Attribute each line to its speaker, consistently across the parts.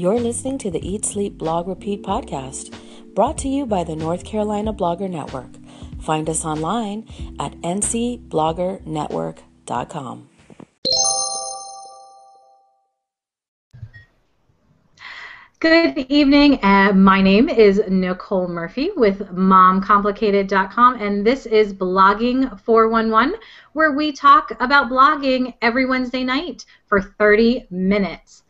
Speaker 1: You're listening to the Eat, Sleep, Blog, Repeat podcast, brought to you by the North Carolina Blogger Network. Find us online at ncbloggernetwork.com.
Speaker 2: Good evening. Uh, my name is Nicole Murphy with MomComplicated.com, and this is Blogging 411, where we talk about blogging every Wednesday night for 30 minutes.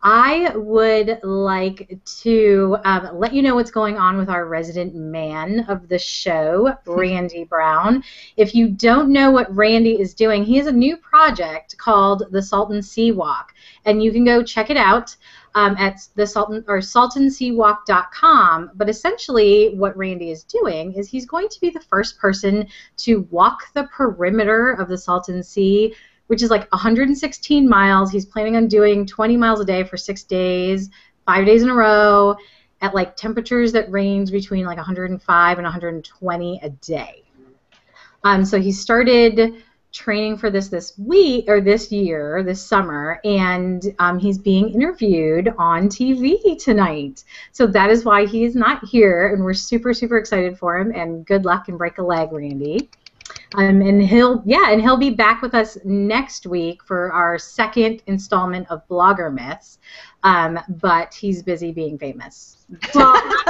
Speaker 2: I would like to um, let you know what's going on with our resident man of the show, Randy Brown. If you don't know what Randy is doing, he has a new project called the Salton Sea Walk, and you can go check it out um, at the Salton or saltonseawalk.com. But essentially, what Randy is doing is he's going to be the first person to walk the perimeter of the Salton Sea which is like 116 miles. He's planning on doing 20 miles a day for six days, five days in a row, at like temperatures that range between like 105 and 120 a day. Um, so he started training for this this week or this year, this summer, and um, he's being interviewed on TV tonight. So that is why he is not here, and we're super super excited for him. And good luck and break a leg, Randy. Um, and he'll yeah, and he'll be back with us next week for our second installment of Blogger Myths. Um, but he's busy being famous.
Speaker 3: Well,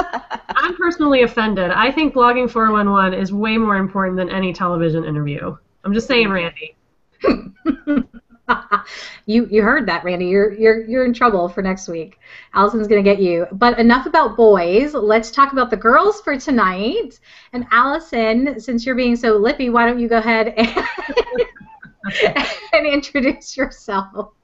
Speaker 3: I'm personally offended. I think blogging 411 is way more important than any television interview. I'm just saying, Randy.
Speaker 2: you you heard that, Randy. You're you're you're in trouble for next week. Allison's gonna get you. But enough about boys. Let's talk about the girls for tonight. And Allison, since you're being so lippy, why don't you go ahead and, and introduce yourself?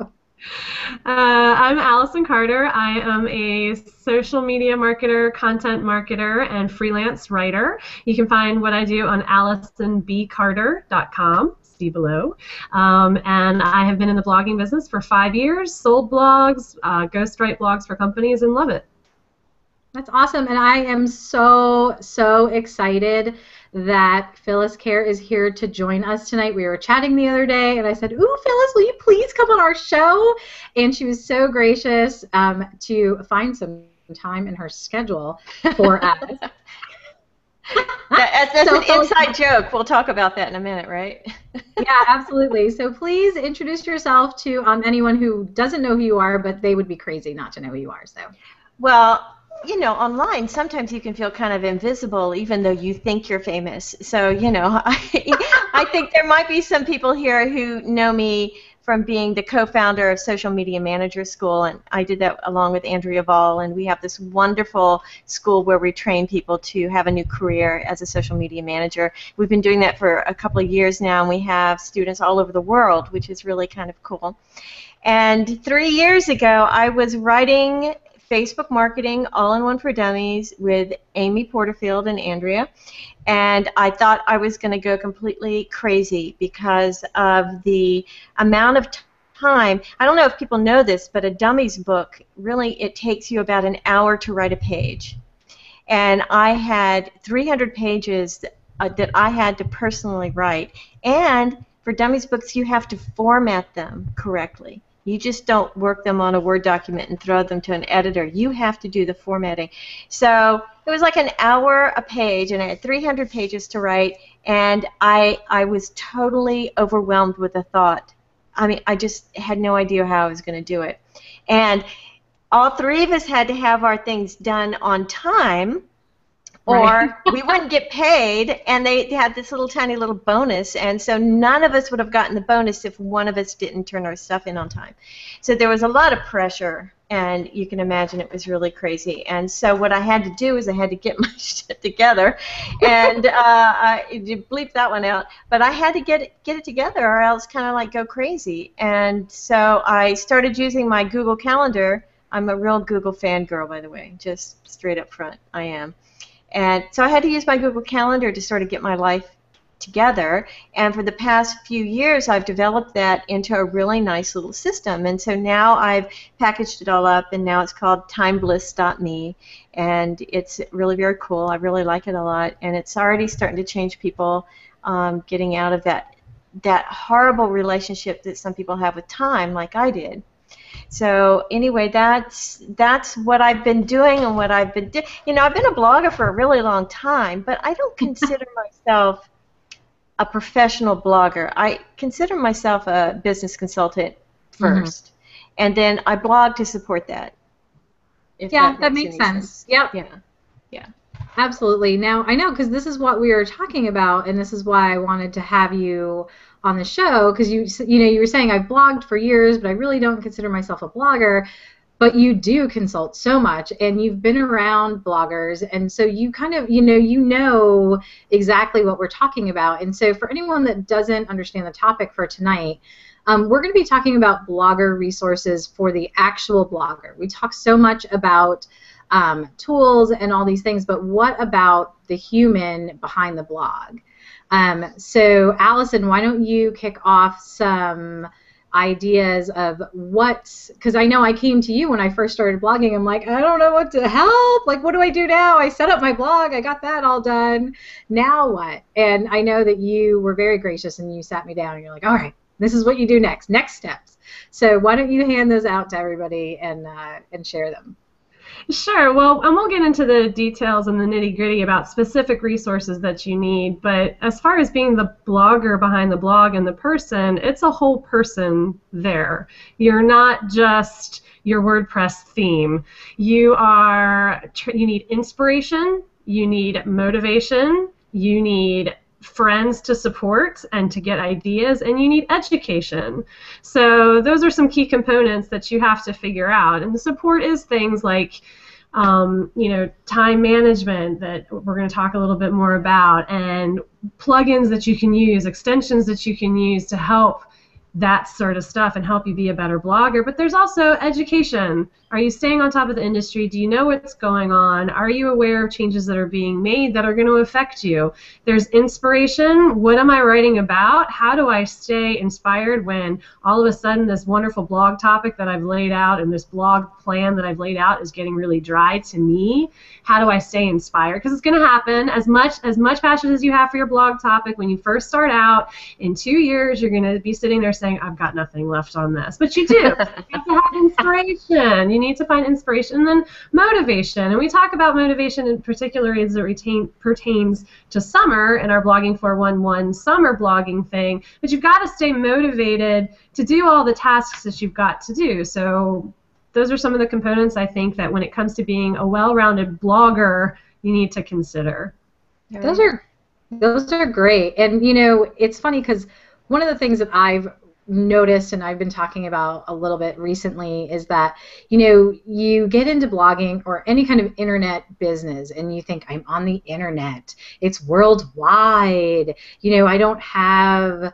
Speaker 3: Uh, I'm Allison Carter. I am a social media marketer, content marketer, and freelance writer. You can find what I do on AllisonBCarter.com see below. Um, and I have been in the blogging business for five years, sold blogs, uh, ghostwrite blogs for companies, and love it.
Speaker 2: That's awesome, and I am so so excited that Phyllis Khare is here to join us tonight. We were chatting the other day, and I said, "Ooh, Phyllis, will you please come on our show?" And she was so gracious um, to find some time in her schedule for us.
Speaker 4: that, that's so, an inside joke. We'll talk about that in a minute, right?
Speaker 2: yeah, absolutely. So please introduce yourself to um, anyone who doesn't know who you are, but they would be crazy not to know who you are. So.
Speaker 4: Well, you know, online sometimes you can feel kind of invisible, even though you think you're famous. So, you know, I, I think there might be some people here who know me from being the co-founder of Social Media Manager School, and I did that along with Andrea Vahl, and we have this wonderful school where we train people to have a new career as a social media manager. We've been doing that for a couple of years now, and we have students all over the world, which is really kind of cool. And three years ago, I was writing Facebook Marketing All-in-One for Dummies with Amy Porterfield and Andrea, and I thought I was going to go completely crazy because of the amount of time. I don't know if people know this, but a dummies book really it takes you about an hour to write a page, and I had 300 pages uh, that I had to personally write, and for dummies books you have to format them correctly. You just don't work them on a Word document and throw them to an editor. You have to do the formatting. So it was like an hour a page, and I had 300 pages to write, and I I was totally overwhelmed with the thought. I mean, I just had no idea how I was going to do it, and all three of us had to have our things done on time or we wouldn't get paid and they, they had this little tiny little bonus and so none of us would have gotten the bonus if one of us didn't turn our stuff in on time. So there was a lot of pressure and you can imagine it was really crazy. And so what i had to do is i had to get my shit together and uh, I, you bleep that one out? But i had to get it, get it together or else kind of like go crazy. And so i started using my google calendar. I'm a real google fangirl by the way just straight up front i am and so I had to use my Google Calendar to sort of get my life together. And for the past few years, I've developed that into a really nice little system. And so now I've packaged it all up, and now it's called timebliss.me. And it's really very cool. I really like it a lot. And it's already starting to change people um, getting out of that, that horrible relationship that some people have with time, like I did. So anyway, that's that's what I've been doing and what I've been doing. You know, I've been a blogger for a really long time, but I don't consider myself a professional blogger. I consider myself a business consultant 1st mm-hmm. and then I blog to support that.
Speaker 2: yeah, that, that makes sense. sense. Yep.
Speaker 4: Yeah. Yeah.
Speaker 2: Absolutely. Now I know because this is what we were talking about, and this is why I wanted to have you on the show because you you know you were saying I've blogged for years, but I really don't consider myself a blogger. But you do consult so much, and you've been around bloggers, and so you kind of you know you know exactly what we're talking about. And so for anyone that doesn't understand the topic for tonight, um, we're going to be talking about blogger resources for the actual blogger. We talk so much about um, tools and all these things, but what about the human behind the blog? Um, so, Allison, why don't you kick off some ideas of what because I know I came to you when I first started blogging. I'm like, I don't know what to help. Like, what do I do now? I set up my blog, I got that all done. Now what? And I know that you were very gracious and you sat me down and you're like, all right, this is what you do next. Next steps. So why don't you hand those out to everybody and uh, and share them?
Speaker 3: Sure. Well, and we'll get into the details and the nitty gritty about specific resources that you need. But as far as being the blogger behind the blog and the person, it's a whole person there. You're not just your WordPress theme. You are. You need inspiration. You need motivation. You need friends to support and to get ideas, and you need education. So those are some key components that you have to figure out. And the support is things like um, you know, time management that we're going to talk a little bit more about, and plugins that you can use, extensions that you can use to help that sort of stuff and help you be a better blogger. But there's also education. Are you staying on top of the industry? Do you know what's going on? Are you aware of changes that are being made that are going to affect you? There's inspiration. What am I writing about? How do I stay inspired when all of a sudden this wonderful blog topic that I've laid out and this blog plan that I've laid out is getting really dry to me? How do I stay inspired? Because it's going to happen. As much as much passion as you have for your blog topic when you first start out, in two years you're going to be sitting there saying, I've got nothing left on this. But you do. you have to have inspiration. You need to find inspiration and then motivation. And we talk about motivation in particular as it retain, pertains to summer in our blogging 411 summer blogging thing. But you've got to stay motivated to do all the tasks that you've got to do. So those are some of the components I think that when it comes to being a well-rounded blogger, you need to consider.
Speaker 2: Those are those are great. And you know, it's funny because one of the things that I've noticed and I've been talking about a little bit recently is that you know you get into blogging or any kind of internet business and you think I'm on the internet. It's worldwide. You know I don't have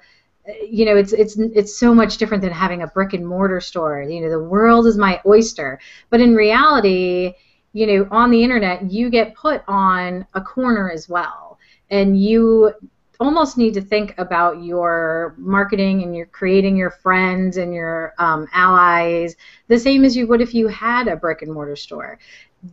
Speaker 2: you know it's it's it's so much different than having a brick and mortar store. You know the world is my oyster. But in reality you know on the internet you get put on a corner as well. And you almost need to think about your marketing and you're creating your friends and your um, allies the same as you would if you had a brick and mortar store.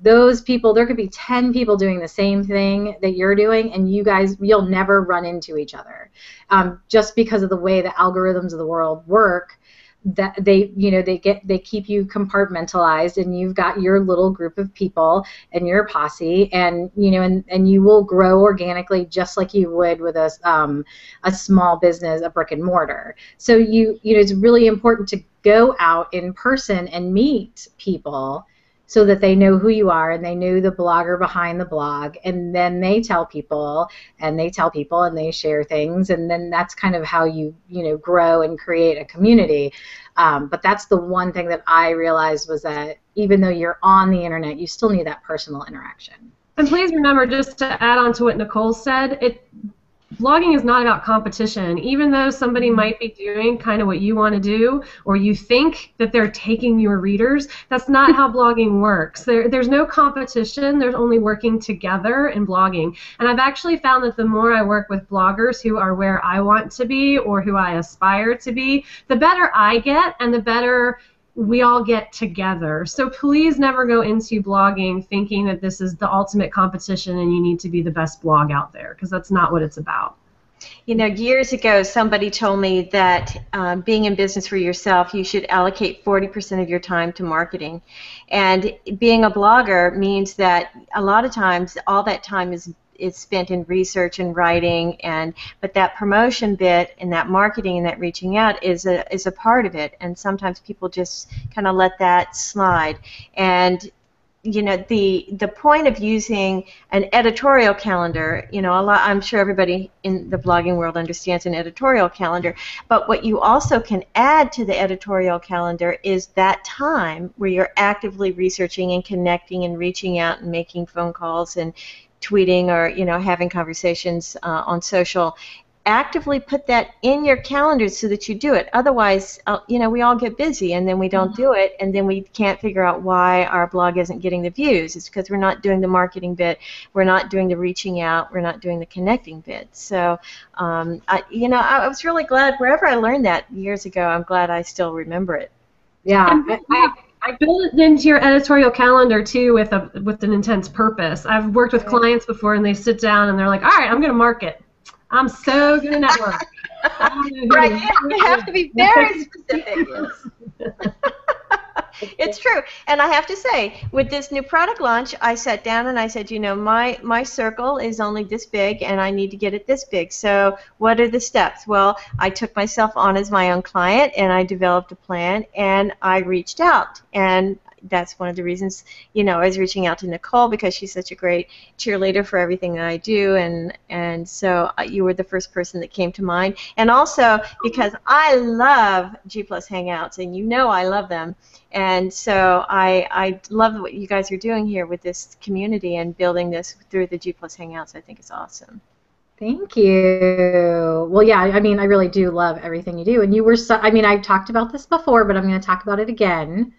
Speaker 2: Those people there could be 10 people doing the same thing that you're doing and you guys you'll never run into each other um, just because of the way the algorithms of the world work that they you know they get they keep you compartmentalized and you've got your little group of people and your posse and you know and, and you will grow organically just like you would with a um, a small business a brick and mortar. So you you know it's really important to go out in person and meet people so that they know who you are and they know the blogger behind the blog. And then they tell people and they tell people and they share things. And then that's kind of how you you know grow and create a community. Um, but that's the one thing that i realized was that even though you're on the internet you still need that personal interaction.
Speaker 3: And please remember just to add on to what nicole said it blogging is not about competition. Even though somebody mm-hmm. might be doing kind of what you want to do, or you think that they're taking your readers, that's not how blogging works. There, there's no competition. There's only working together in blogging. And I've actually found that the more I work with bloggers who are where I want to be or who I aspire to be, the better I get and the better we all get together. So please never go into blogging thinking that this is the ultimate competition and you need to be the best blog out there because that's not what it's about.
Speaker 4: you know, years ago, somebody told me that um, being in business for yourself, you should allocate 40% of your time to marketing. And being a blogger means that a lot of times all that time is is spent in research and writing and but that promotion bit and that marketing and that reaching out is a is a part of it. And sometimes people just kind of let that slide. And you know the the point of using an editorial calendar you know a lot i'm sure everybody in the blogging world understands an editorial calendar but what you also can add to the editorial calendar is that time where you're actively researching and connecting and reaching out and making phone calls and tweeting or you know having conversations uh, on social actively put that in your calendar so that you do it. Otherwise, uh, you know, we all get busy and then we don't mm-hmm. do it, and then we can't figure out why our blog isn't getting the views. It's because we're not doing the marketing bit, we're not doing the reaching out, we're not doing the connecting bit. So, um, I, you know, I, I was really glad wherever I learned that years ago. I'm glad I still remember it.
Speaker 3: Yeah. I, I, build it into your editorial calendar too with a with an intense purpose. I've worked with clients before and they sit down and they're like, "All right, I'm going to market." I'm so good at network.
Speaker 4: right, you have to be very specific. it's true. And I have to say, with this new product launch, I sat down and I said, you know, my, my circle is only this big and I need to get it this big. So what are the steps? Well, I took myself on as my own client and I developed a plan and I reached out. And that's one of the reasons, you know, I was reaching out to Nicole because she's such a great cheerleader for everything that I do, and and so uh, you were the first person that came to mind, and also because I love G Plus Hangouts, and you know I love them, and so I I love what you guys are doing here with this community and building this through the G Plus Hangouts. I think it's awesome.
Speaker 2: Thank you. Well, yeah, I mean, I really do love everything you do. And you were so, I mean, I've talked about this before, but I'm going to talk about it again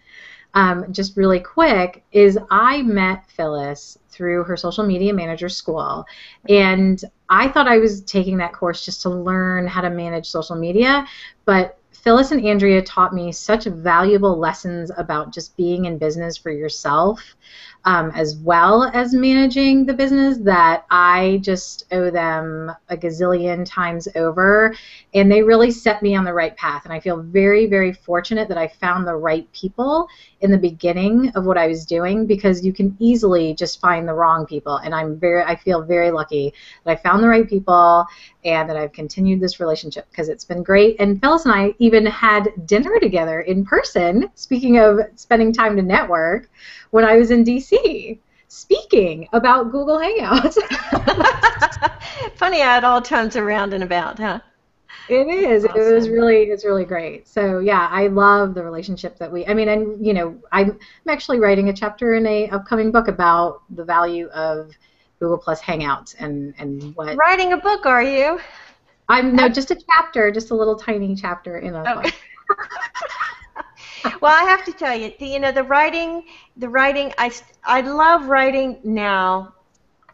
Speaker 2: um, just really quick, is I met Phyllis through her social media manager school. And I thought I was taking that course just to learn how to manage social media, but Phyllis and Andrea taught me such valuable lessons about just being in business for yourself um, as well as managing the business that I just owe them a gazillion times over. And they really set me on the right path. And I feel very, very fortunate that I found the right people in the beginning of what I was doing because you can easily just find the wrong people. And I'm very, I feel very lucky that I found the right people and that I've continued this relationship because it's been great. And Phyllis and I even had dinner together in person. Speaking of spending time to network, when I was in DC speaking about Google Hangouts.
Speaker 4: Funny how it all turns around and about, huh?
Speaker 2: It is. Awesome. It was really it's really great. So yeah, I love the relationship that we I mean and you know, I'm, I'm actually writing a chapter in a upcoming book about the value of Google Plus Hangouts and and what
Speaker 4: Writing a book, are you?
Speaker 2: I'm no, just a chapter, just a little tiny chapter in a book.
Speaker 4: well, I have to tell you, the, you know, the writing, the writing, I, I love writing now.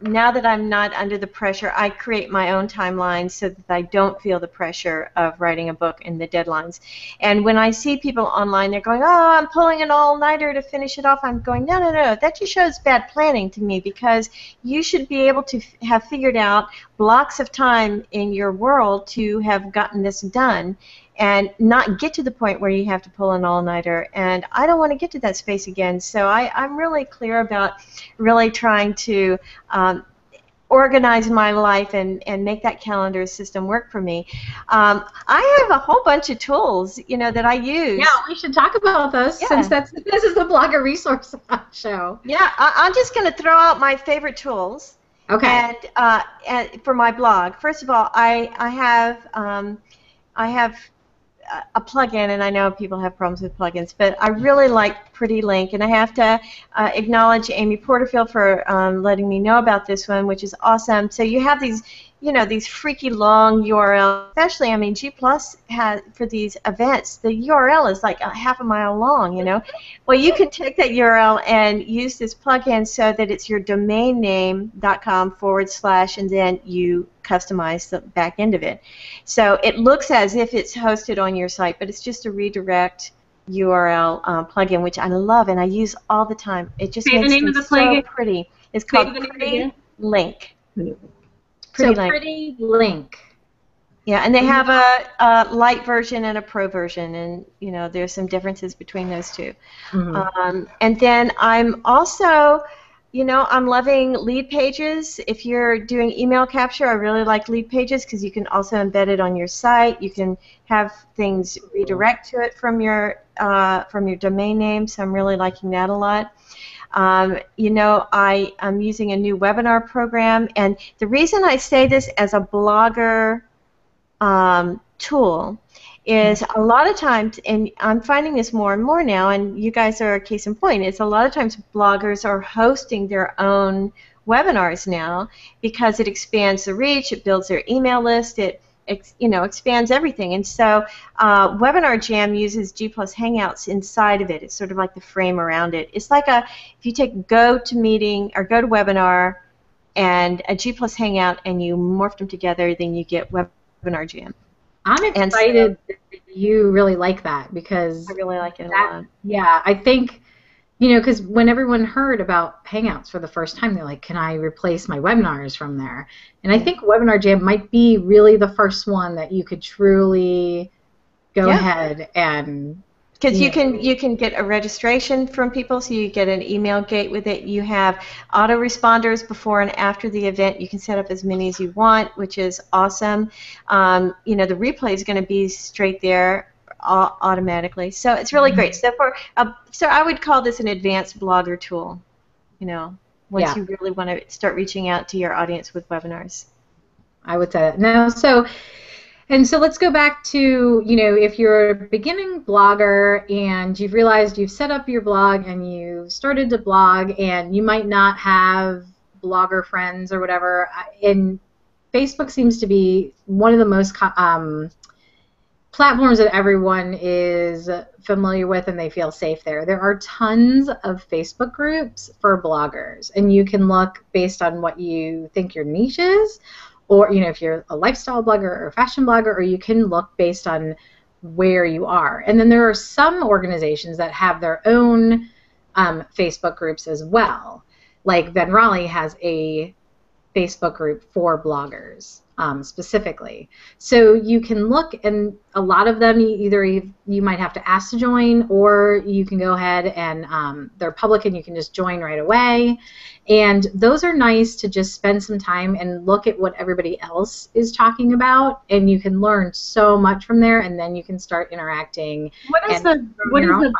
Speaker 4: Now that I'm not under the pressure, I create my own timeline so that I don't feel the pressure of writing a book and the deadlines. And when I see people online, they're going, "Oh, I'm pulling an all-nighter to finish it off." I'm going, "No, no, no. That just shows bad planning to me because you should be able to have figured out blocks of time in your world to have gotten this done." And not get to the point where you have to pull an all-nighter. And I don't want to get to that space again. So I, I'm really clear about really trying to um, organize my life and, and make that calendar system work for me. Um, I have a whole bunch of tools, you know, that I use.
Speaker 2: Yeah, we should talk about those yeah. since that's this is the blogger resource show.
Speaker 4: Yeah, I, am just going to throw out my favorite tools.
Speaker 2: Okay.
Speaker 4: And, uh, and for my blog, first of all, I I have um, I have a plugin, and I know people have problems with plugins, but I really like Pretty Link, and I have to uh, acknowledge Amy Porterfield for um, letting me know about this one, which is awesome. So you have these you know these freaky long URLs. Especially, I mean, G Plus has for these events, the URL is like a half a mile long. You know, well, you can take that URL and use this plugin so that it's your domain name.com forward slash, and then you customize the back end of it. So it looks as if it's hosted on your site, but it's just a redirect URL uh, plugin, which I love and I use all the time. It just
Speaker 3: Say
Speaker 4: makes
Speaker 3: the name
Speaker 4: it
Speaker 3: of the plugin.
Speaker 4: so pretty. It's called Pretty Link.
Speaker 2: Pretty so Link. Pretty Link.
Speaker 4: Yeah, and they have a, a light version and a pro version, and you know there's some differences between those 2
Speaker 2: Mhm.
Speaker 4: Um, and then I'm also, you know, I'm loving lead pages. If you're doing email capture, I really like lead pages because you can also embed it on your site. You can have things redirect to it from your uh, from your domain name. So I'm really liking that a lot. Um, you know, I am using a new webinar program, and the reason I say this as a blogger um, tool is a lot of times, and I'm finding this more and more now, and you guys are a case in point, is a lot of times bloggers are hosting their own webinars now because it expands the reach, it builds their email list, it ex, you know expands everything, and so uh, Webinar Jam uses G Plus Hangouts inside of it. It's sort of like the frame around it. It's like a if you take Go to Meeting or Go to Webinar and a G Plus Hangout and you morph them together, then you get Webinar Jam.
Speaker 2: I'm
Speaker 4: so-
Speaker 2: excited that you really like that because
Speaker 4: I really like it a
Speaker 2: That-
Speaker 4: lot.
Speaker 2: Yeah, I think, you know, because when everyone heard about Hangouts for the first time, they're like, can I replace my webinars from there? And I think Webinar Jam might be really the first one that you could truly go
Speaker 4: Yeah.
Speaker 2: ahead and.
Speaker 4: Because you can you can get a registration from people, so you get an email gate with it. You have autoresponders before and after the event. You can set up as many as you want, which is awesome. Um, you know the replay is going to be straight there automatically, so it's really great. So for uh, so I would call this an advanced blogger tool. You know, once
Speaker 2: Yeah.
Speaker 4: you really want to start reaching out to your audience with webinars.
Speaker 2: I would say that. Now, so, and so let's go back to, you know, if you're a beginning blogger and you've realized you've set up your blog and you've started to blog and you might not have blogger friends or whatever, I- and Facebook seems to be one of the most um, platforms that everyone is familiar with and they feel safe there. There are tons of Facebook groups for bloggers, and you can look based on what you think your niche is, or you know if you're a lifestyle blogger or a fashion blogger, or you can look based on where you are. And then there are some organizations that have their own um, Facebook groups as well. Like Ben Raleigh has a Facebook group for bloggers um, specifically. So you can look, and a lot of them you either you, you might have to ask to join, or you can go ahead and um, they're public and you can just join right away. And those are nice to just spend some time and look at what everybody else is talking about, and you can learn so much from there, and then you can start interacting
Speaker 3: What is the what is the.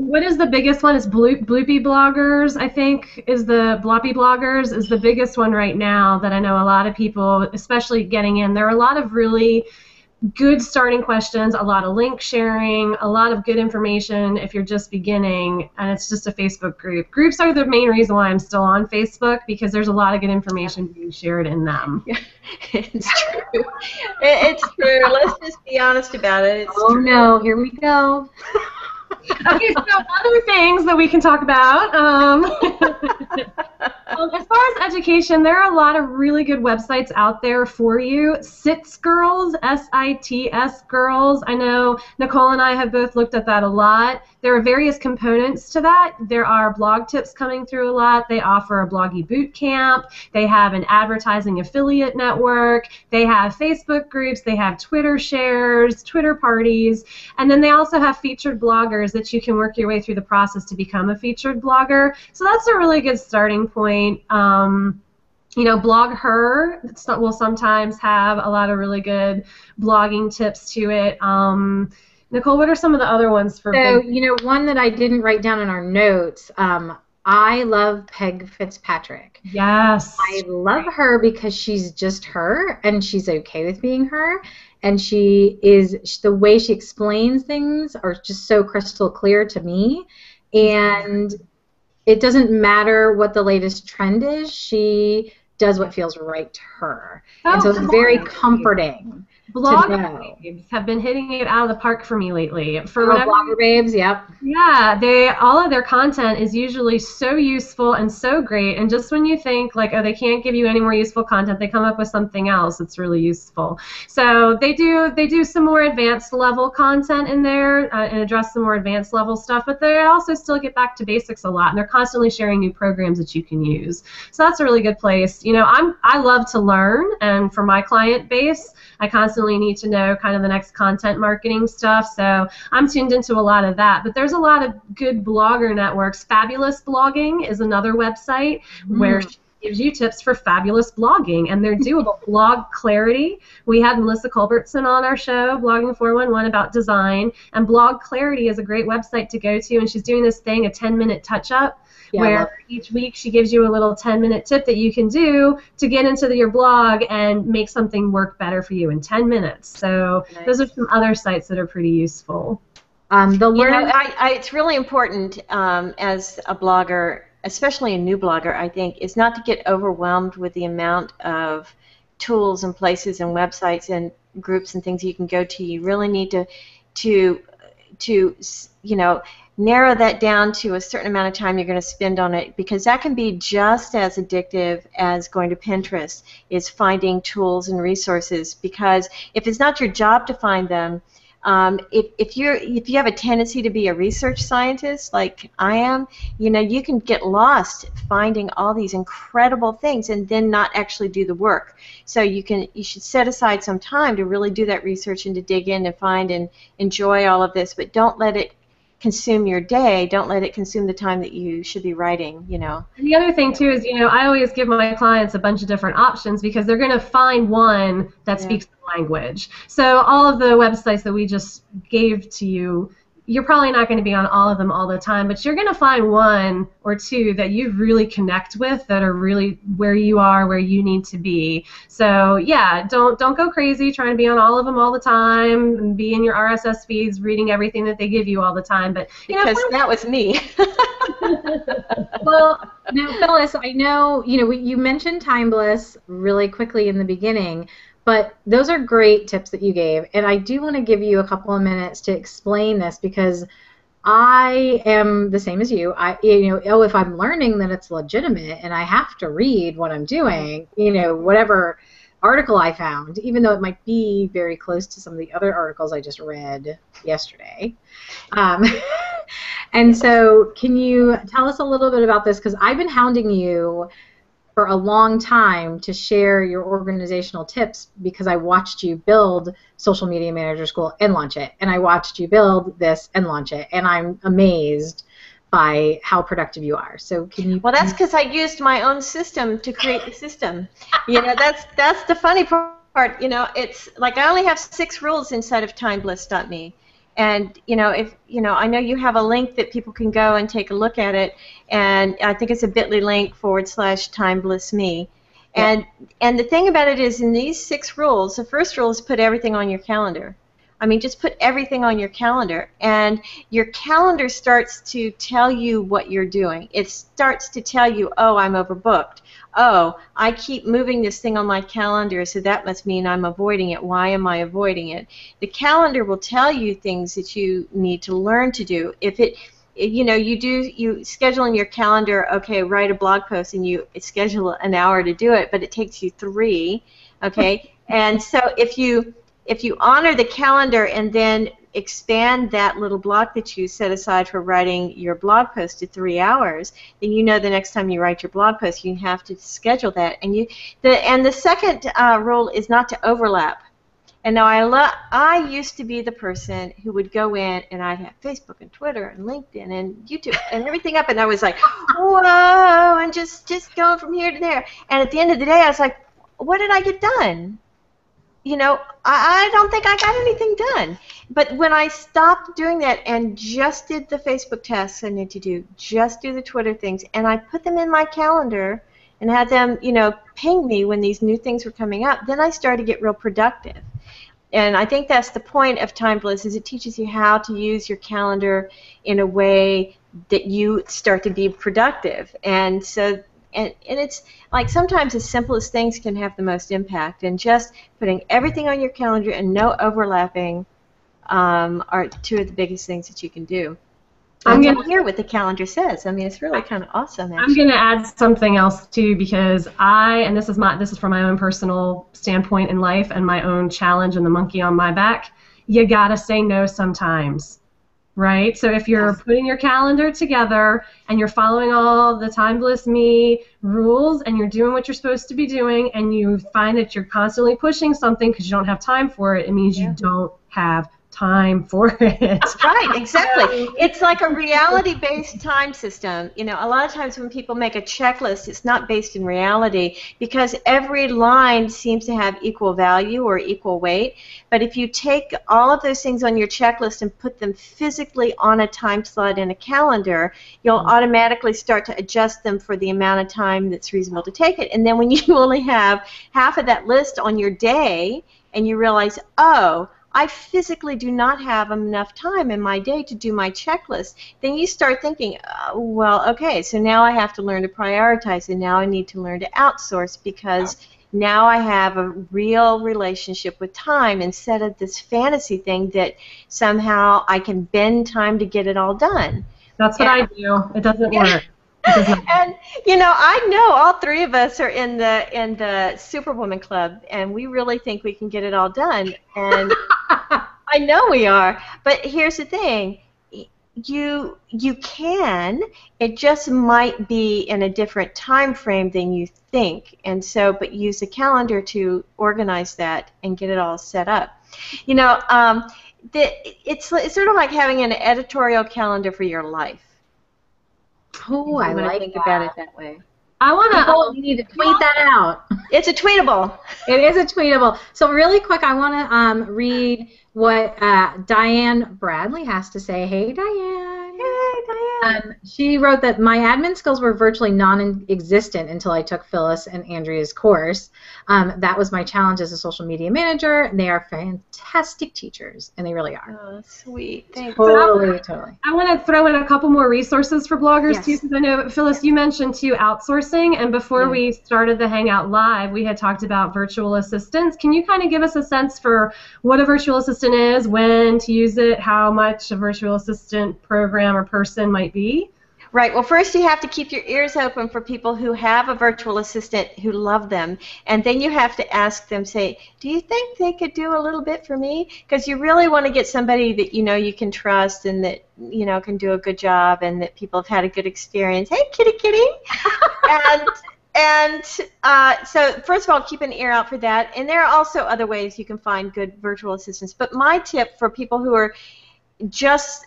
Speaker 3: What is the biggest one? Is Blue, Bloopy bloggers? I think is the Bloppy bloggers is the biggest one right now that I know a lot of people, especially getting in. There are a lot of really good starting questions, a lot of link sharing, a lot of good information if you're just beginning, and it's just a Facebook group. Groups are the main reason why I'm still on Facebook because there's a lot of good information being shared in them.
Speaker 4: it's true. It's true. Let's just be honest about it. It's
Speaker 2: Oh
Speaker 4: true.
Speaker 2: no, here we go.
Speaker 3: okay, so other things that we can talk about. Um, um, as far as education, there are a lot of really good websites out there for you. SITS Girls, S-I-T-S Girls. I know Nicole and I have both looked at that a lot. There are various components to that. There are blog tips coming through a lot. They offer a bloggy boot camp. They have an advertising affiliate network. They have Facebook groups. They have Twitter shares, Twitter parties. And then they also have featured bloggers that you can work your way through the process to become a featured blogger. So that's a really good starting point. Um, you know, BlogHer will sometimes have a lot of really good blogging tips to it. Um, Nicole, what are some of the other ones for?
Speaker 2: So, you know, one that I didn't write down in our notes, um, I love Peg Fitzpatrick.
Speaker 3: yes.
Speaker 2: I love her because she's just her and she's okay with being her. And she is, sh- the way she explains things are just so crystal clear to me. And it doesn't matter what the latest trend is, she does what feels right to her. and so it's oh, very comforting.
Speaker 3: Blog babes have been hitting it out of the park for me lately. For
Speaker 2: Oh, Blogger Babes, yep.
Speaker 3: Yeah, they all of their content is usually so useful and so great. And just when you think like, oh, they can't give you any more useful content, they come up with something else that's really useful. So they do they do some more advanced level content in there uh, and address some more advanced level stuff. But they also still get back to basics a lot, and they're constantly sharing new programs that you can use. So that's a really good place. You know, I'm I love to learn, and for my client base, I constantly definitely need to know kind of the next content marketing stuff. So I'm tuned into a lot of that. But there's a lot of good blogger networks. Fabulous Blogging is another website mm. where gives you tips for fabulous blogging, and they're doable. Blog Clarity. We had Melissa Culbertson on our show, Blogging 411, about design, and Blog Clarity is a great website to go to, and she's doing this thing, a 10-minute touch-up, yeah, where each week she gives you a little 10-minute tip that you can do to get into the, your blog and make something work better for you in 10 minutes. So nice. those are some other sites that are pretty useful.
Speaker 4: Um, the learn- you know, I, I, it's really important um, as a blogger especially a new blogger, I think, is not to get overwhelmed with the amount of tools and places and websites and groups and things you can go to. You really need to to to you know narrow that down to a certain amount of time you're going to spend on it because that can be just as addictive as going to Pinterest is finding tools and resources because if it's not your job to find them um, if, if you're if you have a tendency to be a research scientist like I am, you know you can get lost finding all these incredible things and then not actually do the work. So you can you should set aside some time to really do that research and to dig in and find and enjoy all of this, but don't let it consume your day. Don't let it consume the time that you should be writing, you know.
Speaker 3: And the other thing too is, you know, I always give my clients a bunch of different options because they're going to find one that yeah. speaks the language. So all of the websites that we just gave to you you're probably not going to be on all of them all the time, but you're going to find one or two that you really connect with that are really where you are, where you need to be. So yeah, don't don't go crazy trying to be on all of them all the time and be in your RSS feeds reading everything that they give you all the time. But
Speaker 4: because
Speaker 3: know,
Speaker 4: that was me.
Speaker 2: well, now Phyllis, I know you know you mentioned Time Bliss really quickly in the beginning. But those are great tips that you gave, and I do want to give you a couple of minutes to explain this because I am the same as you. I you know, oh if I'm learning that it's legitimate and I have to read what I'm doing, you know, whatever article I found, even though it might be very close to some of the other articles I just read yesterday. Um, and so, can you tell us a little bit about this? Because I've been hounding you for a long time to share your organizational tips because I watched you build Social Media Manager School and launch it. And I watched you build this and launch it. And I'm amazed by how productive you are. So can you
Speaker 4: Well, that's cuz I used my own system to create the system. you know, that's that's the funny part, you know, it's like I only have 6 rules inside of timebliss.me and you know if you know i know you have a link that people can go and take a look at it. And i think it's a bit.ly link forward slash time bliss me and and the thing about it is in these six rules the first rule is put everything on your calendar. I mean just put everything on your calendar. And your calendar starts to tell you what you're doing. It starts to tell you oh i'm overbooked oh, I keep moving this thing on my calendar, so that must mean I'm avoiding it. Why am I avoiding it? The calendar will tell you things that you need to learn to do. If it you know you do you schedule in your calendar okay write a blog post and you schedule an hour to do it but it takes you three okay and so if you if you honor the calendar and then expand that little block that you set aside for writing your blog post to three hours, then you know the next time you write your blog post, you have to schedule that. And you, the and the second uh, rule is not to overlap. And now I lo- I used to be the person who would go in and I'd have Facebook and Twitter and LinkedIn and YouTube and everything up, and I was like, whoa, and just just going from here to there. And at the end of the day, I was like, what did I get done? You know, I, I don't think I got anything done. But when I stopped doing that and just did the Facebook tasks I need to do, just do the Twitter things, and I put them in my calendar and had them, you know, ping me when these new things were coming up, then I started to get real productive. And I think that's the point of Time Bliss is it teaches you how to use your calendar in a way that you start to be productive. And so and, and it's like sometimes the simplest things can have the most impact and just putting everything on your calendar and no overlapping um, are two of the biggest things that you can do I'm going to hear what the calendar says. I mean, it's really kind of awesome. Actually.
Speaker 3: I'm going to add something else too because I, and this is my, this is from my own personal standpoint in life and my own challenge and the monkey on my back. You gotta say no sometimes. Right? So if you're putting your calendar together and you're following all the time bliss me rules and you're doing what you're supposed to be doing and you find that you're constantly pushing something because you don't have time for it, it means
Speaker 4: Yeah.
Speaker 3: you don't have time for it.
Speaker 4: Right, exactly. It's like a reality based time system. You know, a lot of times when people make a checklist, it's not based in reality because every line seems to have equal value or equal weight. But if you take all of those things on your checklist and put them physically on a time slot in a calendar, you'll mm-hmm. automatically start to adjust them for the amount of time that's reasonable to take it. And then when you only have half of that list on your day and you realize, oh, I physically do not have enough time in my day to do my checklist, then you start thinking, uh, well, okay, so now I have to learn to prioritize, and now I need to learn to outsource because now I have a real relationship with time instead of this fantasy thing that somehow I can bend time to get it all done.
Speaker 3: That's what I do. It doesn't
Speaker 4: Yeah.
Speaker 3: work. It does not.
Speaker 4: and you know, I know all three of us are in the in the Superwoman Club, and we really think we can get it all done. And I know we are. But here's the thing: you you can. It just might be in a different time frame than you think. And so, but use a calendar to organize that and get it all set up. You know, um, the, it's it's sort of like having an editorial calendar for your life.
Speaker 2: Oh, I like
Speaker 4: think
Speaker 2: that.
Speaker 4: about it that way.
Speaker 2: I want to. You need to tweet that out.
Speaker 4: It's a tweetable.
Speaker 2: It is a tweetable. So really quick, I want to um, read what uh, Diane Bradley has to say. Hey, Diane. Um, she wrote that my admin skills were virtually non-existent until I took Phyllis and Andrea's course. Um, that was my challenge as a social media manager. And they are fantastic teachers, and they really are.
Speaker 4: Oh, sweet. Thanks.
Speaker 2: Totally, totally.
Speaker 3: I want to throw in a couple more resources for bloggers
Speaker 2: Yes.
Speaker 3: too, because I know Phyllis, you mentioned too outsourcing, and before
Speaker 2: Yeah.
Speaker 3: we started the Hangout Live, we had talked about virtual assistants. Can you kind of give us a sense for what a virtual assistant is, when to use it, how much a virtual assistant program or person might be?
Speaker 4: Right. Well, first you have to keep your ears open for people who have a virtual assistant who love them, and then you have to ask them, say, "Do you think they could do a little bit for me?" Because you really want to get somebody that you know you can trust and that you know can do a good job and that people have had a good experience. Hey, kitty, kitty. and and uh, so first of all, keep an ear out for that. And there are also other ways you can find good virtual assistants. But my tip for people who are just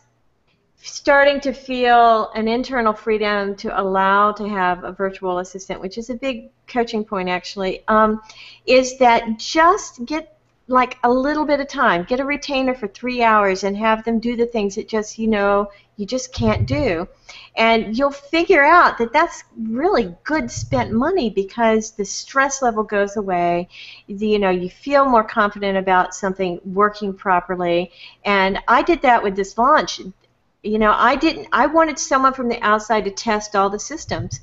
Speaker 4: starting to feel an internal freedom to allow to have a virtual assistant, which is a big coaching point actually, um, is that just get like a little bit of time. Get a retainer for three hours and have them do the things that just you know you just can't do, and you'll figure out that that's really good spent money because the stress level goes away. You know, you feel more confident about something working properly, and I did that with this launch you know i didn't i wanted someone from the outside to test all the systems.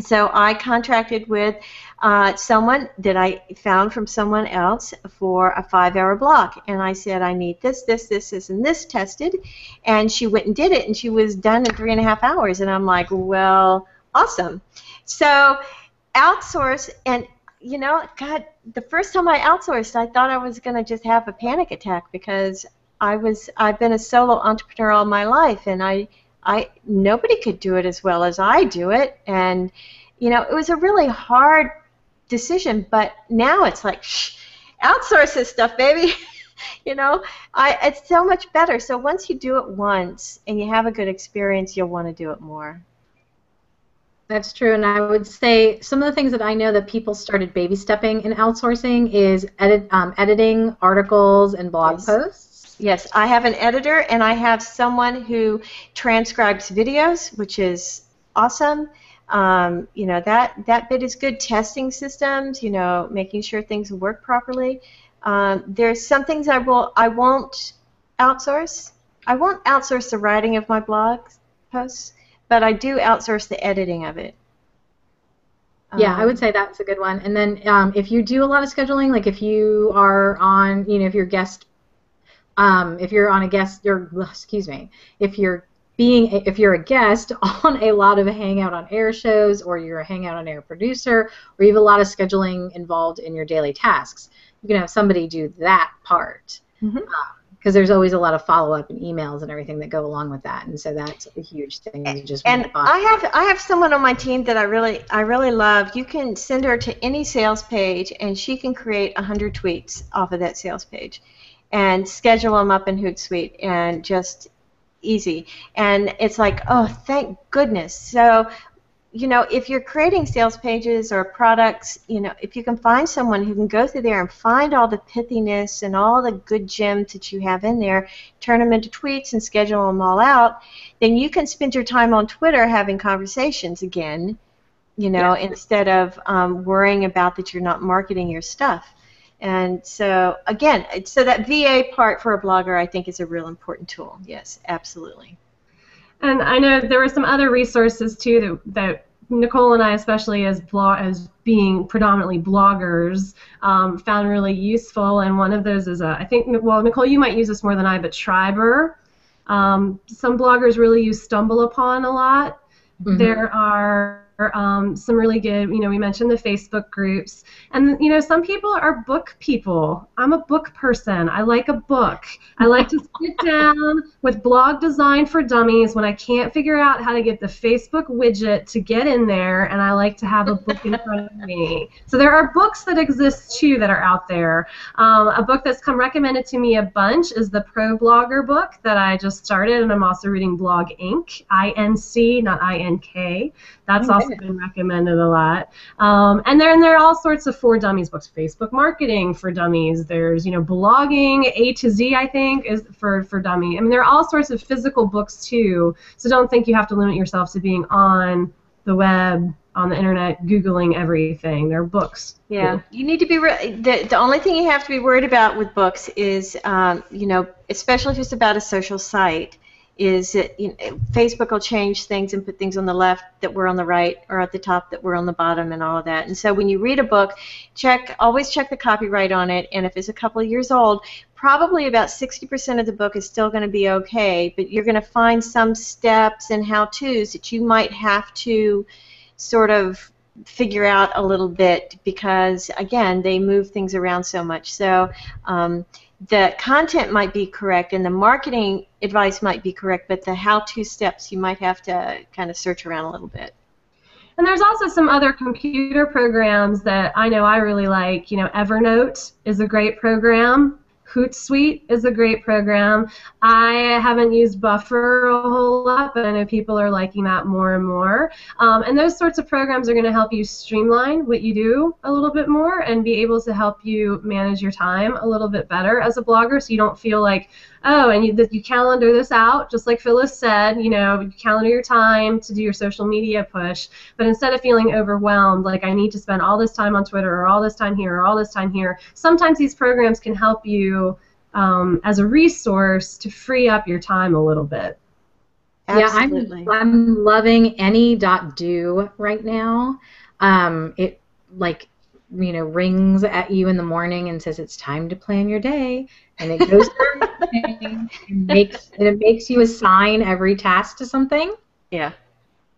Speaker 4: So i contracted with uh, someone that i found from someone else for a five hour block. And i said i need this this this this and this tested. And she went and did it and she was done in three and a half hours. And i'm like well awesome. So outsource and you know god the first time i outsourced i thought i was going to just have a panic attack because I was I've been a solo entrepreneur all my life and I I nobody could do it as well as I do it and you know it was a really hard decision but now it's like shh, outsource this stuff baby you know I it's so much better so once you do it once and you have a good experience you'll want to do it more
Speaker 2: That's true, and I would say some of the things that I know that people started baby stepping in outsourcing is edit, um, editing articles and blog
Speaker 4: Yes.
Speaker 2: posts.
Speaker 4: Yes, I have an editor and I have someone who transcribes videos, which is awesome. Um, you know that that bit is good. Testing systems, you know, making sure things work properly. Um, there's some things I will I won't outsource. I won't outsource the writing of my blog posts, but I do outsource the editing of it.
Speaker 2: Yeah, I
Speaker 4: Um,
Speaker 2: would say that's a good one. And then um, if you do a lot of scheduling, like if you are on, you know, if you're guest, um, if you're on a guest, or excuse me, if you're being, if you're a guest on a lot of Hangout on Air shows, or you're a Hangout on Air producer, or you have a lot of scheduling involved in your daily tasks, you can have somebody do that part. Because there's always a lot of follow up and emails and everything that go along with that, and so that's a huge thing.
Speaker 4: And I have I have someone on my team that I really I really love. You can send her to any sales page, and she can create hundred tweets off of that sales page, and schedule them up in Hootsuite, and just easy. And it's like, oh, thank goodness. So you know, if you're creating sales pages or products, you know, if you can find someone who can go through there and find all the pithiness and all the good gems that you have in there, turn them into tweets and schedule them all out, then you can spend your time on Twitter having conversations again, you know, yeah. instead of um, worrying about that you're not marketing your stuff. And so, again, so that VA part for a blogger, I think, is a real important tool. Yes, absolutely.
Speaker 3: And I know there were some other resources too that, that Nicole and I, especially as blog as being predominantly bloggers, um, found really useful. And one of those is a, I think, well, Nicole, you might use this more than I, but Triberr. Um, some bloggers really use StumbleUpon a lot. Mm-hmm. There are um, some really good, you know, we mentioned the Facebook groups. And, you know, some people are book people. I'm a book person. I like a book. I like to sit down with blog design for dummies when I can't figure out how to get the Facebook widget to get in there, and I like to have a book in front of me. So there are books that exist too that are out there. Um, a book that's come recommended to me a bunch is the Pro Blogger book that I just started, and I'm also reading Blog Inc. I N C, not I N K. That's okay. also been recommended a lot. Um, and then there are all sorts of for dummies books. Facebook marketing for dummies. There's you know blogging A to Z. I think is for for dummy. I mean there are all sorts of physical books too. So don't think you have to limit yourself to being on the web on the internet googling everything there are books
Speaker 4: yeah you need to be re- the, the only thing you have to be worried about with books is um, you know especially if it's about a social site is that you know, Facebook will change things and put things on the left that were on the right or at the top that were on the bottom and all of that. And so when you read a book, check always check the copyright on it. And if it's a couple of years old, probably about 60% of the book is still going to be okay. But you're going to find some steps and how-tos that you might have to sort of figure out a little bit because again they move things around so much. So. Um, the content might be correct and the marketing advice might be correct, but the how-to steps you might have to kind of search around a little bit.
Speaker 3: And there's also some other computer programs that I know I really like. You know, Evernote is a great program. Hootsuite is a great program. I haven't used Buffer a whole lot, but I know people are liking that more and more. Um, and those sorts of programs are going to help you streamline what you do a little bit more and be able to help you manage your time a little bit better as a blogger so you don't feel like, oh, and you, you calendar this out, just like Phyllis said, you know, you calendar your time to do your social media push. But instead of feeling overwhelmed, like I need to spend all this time on Twitter or all this time here or all this time here, sometimes these programs can help you um, as a resource to free up your time a little bit.
Speaker 2: Absolutely. Yeah, I'm, I'm loving any.do right now. Um, it like you know rings at you in the morning and says it's time to plan your day. And it goes through and makes and it makes you assign every task to something.
Speaker 4: Yeah.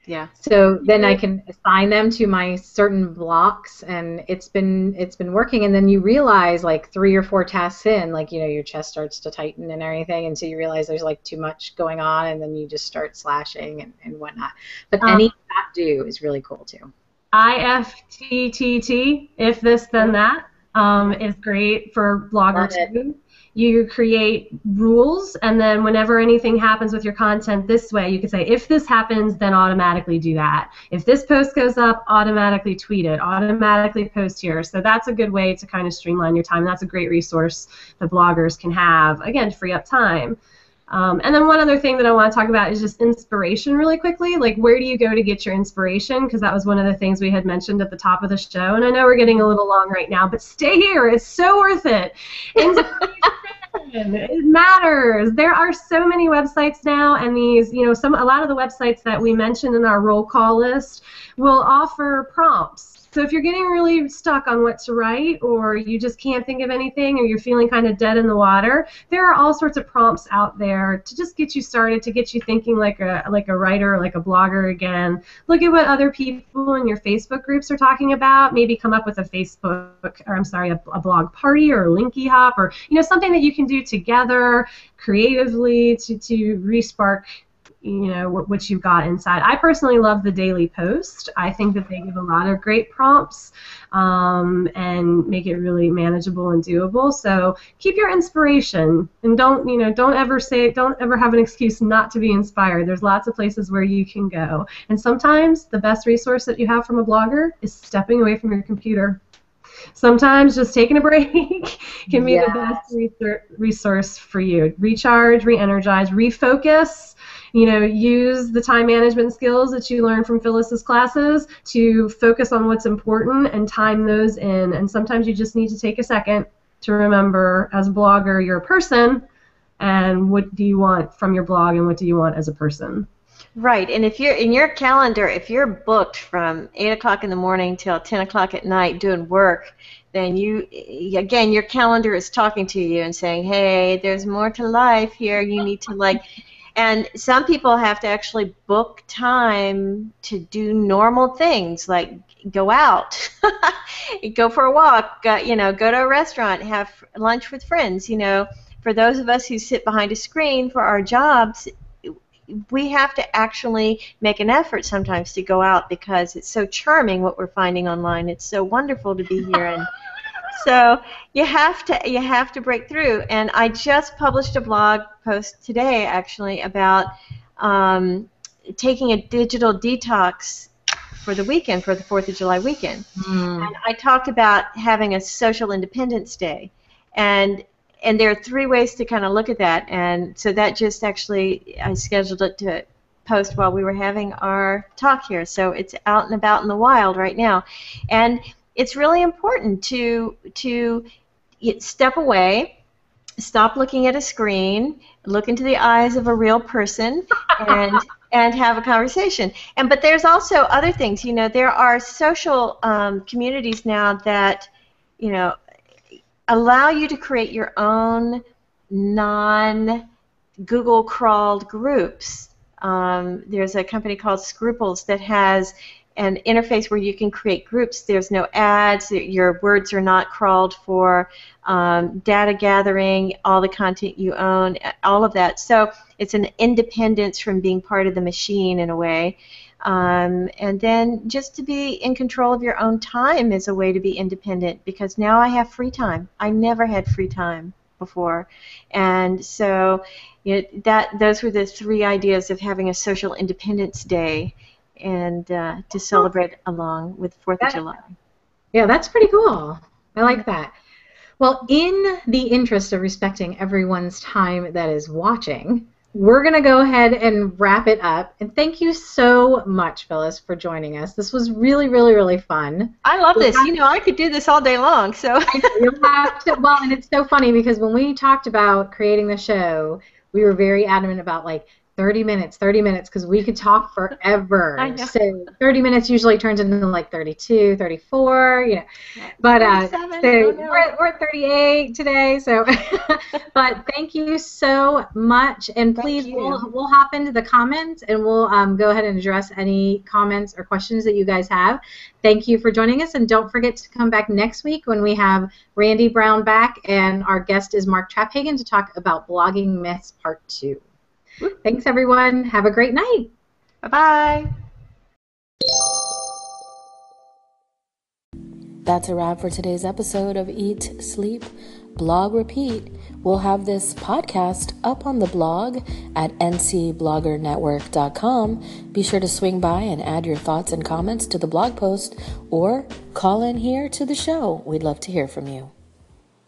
Speaker 4: Yeah.
Speaker 2: So then i can assign them to my certain blocks and it's been it's been working. And then you realize like three or four tasks in like you know your chest starts to tighten and everything. And so you realize there's like too much going on and then you just start slashing and, and whatnot. But um, any.do is really cool too
Speaker 3: IFTTT, if this then that, um, is great for bloggers too. You create rules, and then whenever anything happens with your content this way, you can say, if this happens, then automatically do that. If this post goes up, automatically tweet it, automatically post here. So that's a good way to kind of streamline your time. That's a great resource that bloggers can have, again, free up time. Um, and then one other thing that I want to talk about is just inspiration really quickly. Like, where do you go to get your inspiration? Because that was one of the things we had mentioned at the top of the show. And I know we're getting a little long right now, but stay here. It's so worth it. it matters. There are so many websites now, and these, you know, some a lot of the websites that we mentioned in our roll call list will offer prompts So if you're getting really stuck on what to write, or you just can't think of anything, or you're feeling kind of dead in the water, there are all sorts of prompts out there to just get you started, to get you thinking like a like a writer, like a blogger again. Look at what other people in your Facebook groups are talking about. Maybe come up with a Facebook, or I'm sorry, a, a blog party or a Linky Hop, or you know something that you can do together creatively to to respark you know what, what you've got inside. I personally love the Daily Post. I think that they give a lot of great prompts um, and make it really manageable and doable. So keep your inspiration and don't you know don't ever say don't ever have an excuse not to be inspired. There's lots of places where you can go, and sometimes the best resource that you have from a blogger is stepping away from your computer sometimes just taking a break can be yes. the best resource for you. Recharge, re-energize, refocus, you know, use the time management skills that you learn from Phyllis's classes to focus on what's important and time those in. And sometimes you just need to take a second to remember as a blogger, you're a person, and what do you want from your blog and what do you want as a person.
Speaker 4: Right, and if you're in your calendar, if you're booked from eight o'clock in the morning till ten o'clock at night doing work, then you again your calendar is talking to you and saying, "Hey, there's more to life here. You need to like and some people have to actually book time to do normal things like go out, go for a walk, you know, go to a restaurant, have lunch with friends. You know, for those of us who sit behind a screen for our jobs, we have to actually make an effort sometimes to go out because it's so charming what we're finding online. It's so wonderful to be here and so you have to you have to break through. And I just published a blog post today actually about um, taking a digital detox for the weekend for the Fourth of July weekend. Mm. And I talked about having a social independence day, and and there are three ways to kind of look at that. And so that just actually I scheduled it to post while we were having our talk here. So it's out and about in the wild right now, and it's really important to to step away, stop looking at a screen, look into the eyes of a real person, and and have a conversation. And but there's also other things. You know, there are social um, communities now that you know allow you to create your own non Google crawled groups. Um, there's a company called Sgrouples that has an interface where you can create groups. There's no ads. Your words are not crawled for um, data gathering, all the content you own, all of that. So it's an independence from being part of the machine in a way. Um, and then just to be in control of your own time is a way to be independent because now I have free time. I never had free time before. And so you know, that those were the three ideas of having a social independence day and uh, to celebrate along with Fourth of July.
Speaker 2: Yeah, that's pretty cool. I like that. Well, in the interest of respecting everyone's time that is watching, we're going to go ahead and wrap it up. And thank you so much, Phyllis, for joining us. This was really, really, really fun.
Speaker 4: I love this. you know, I could do this all day long. So
Speaker 2: you'll have to, well, and it's so funny because when we talked about creating the show, we were very adamant about like 30 minutes, 30 minutes, because we could talk forever.
Speaker 4: I know.
Speaker 2: So 30 minutes usually turns into like 32, 34, you know. But uh, so we're, we're at 38 today. So, but thank you so much, and please we'll, we'll hop into the comments and we'll um, go ahead and address any comments or questions that you guys have. Thank you for joining us, and don't forget to come back next week when we have Randy Brown back, and our guest is Mark Traphagen to talk about blogging myths part two. Thanks, everyone. Have a great night.
Speaker 4: Bye bye.
Speaker 1: That's a wrap for today's episode of Eat, Sleep, Blog, Repeat. We'll have this podcast up on the blog at ncbloggernetwork.com. Be sure to swing by and add your thoughts and comments to the blog post or call in here to the show. We'd love to hear from you.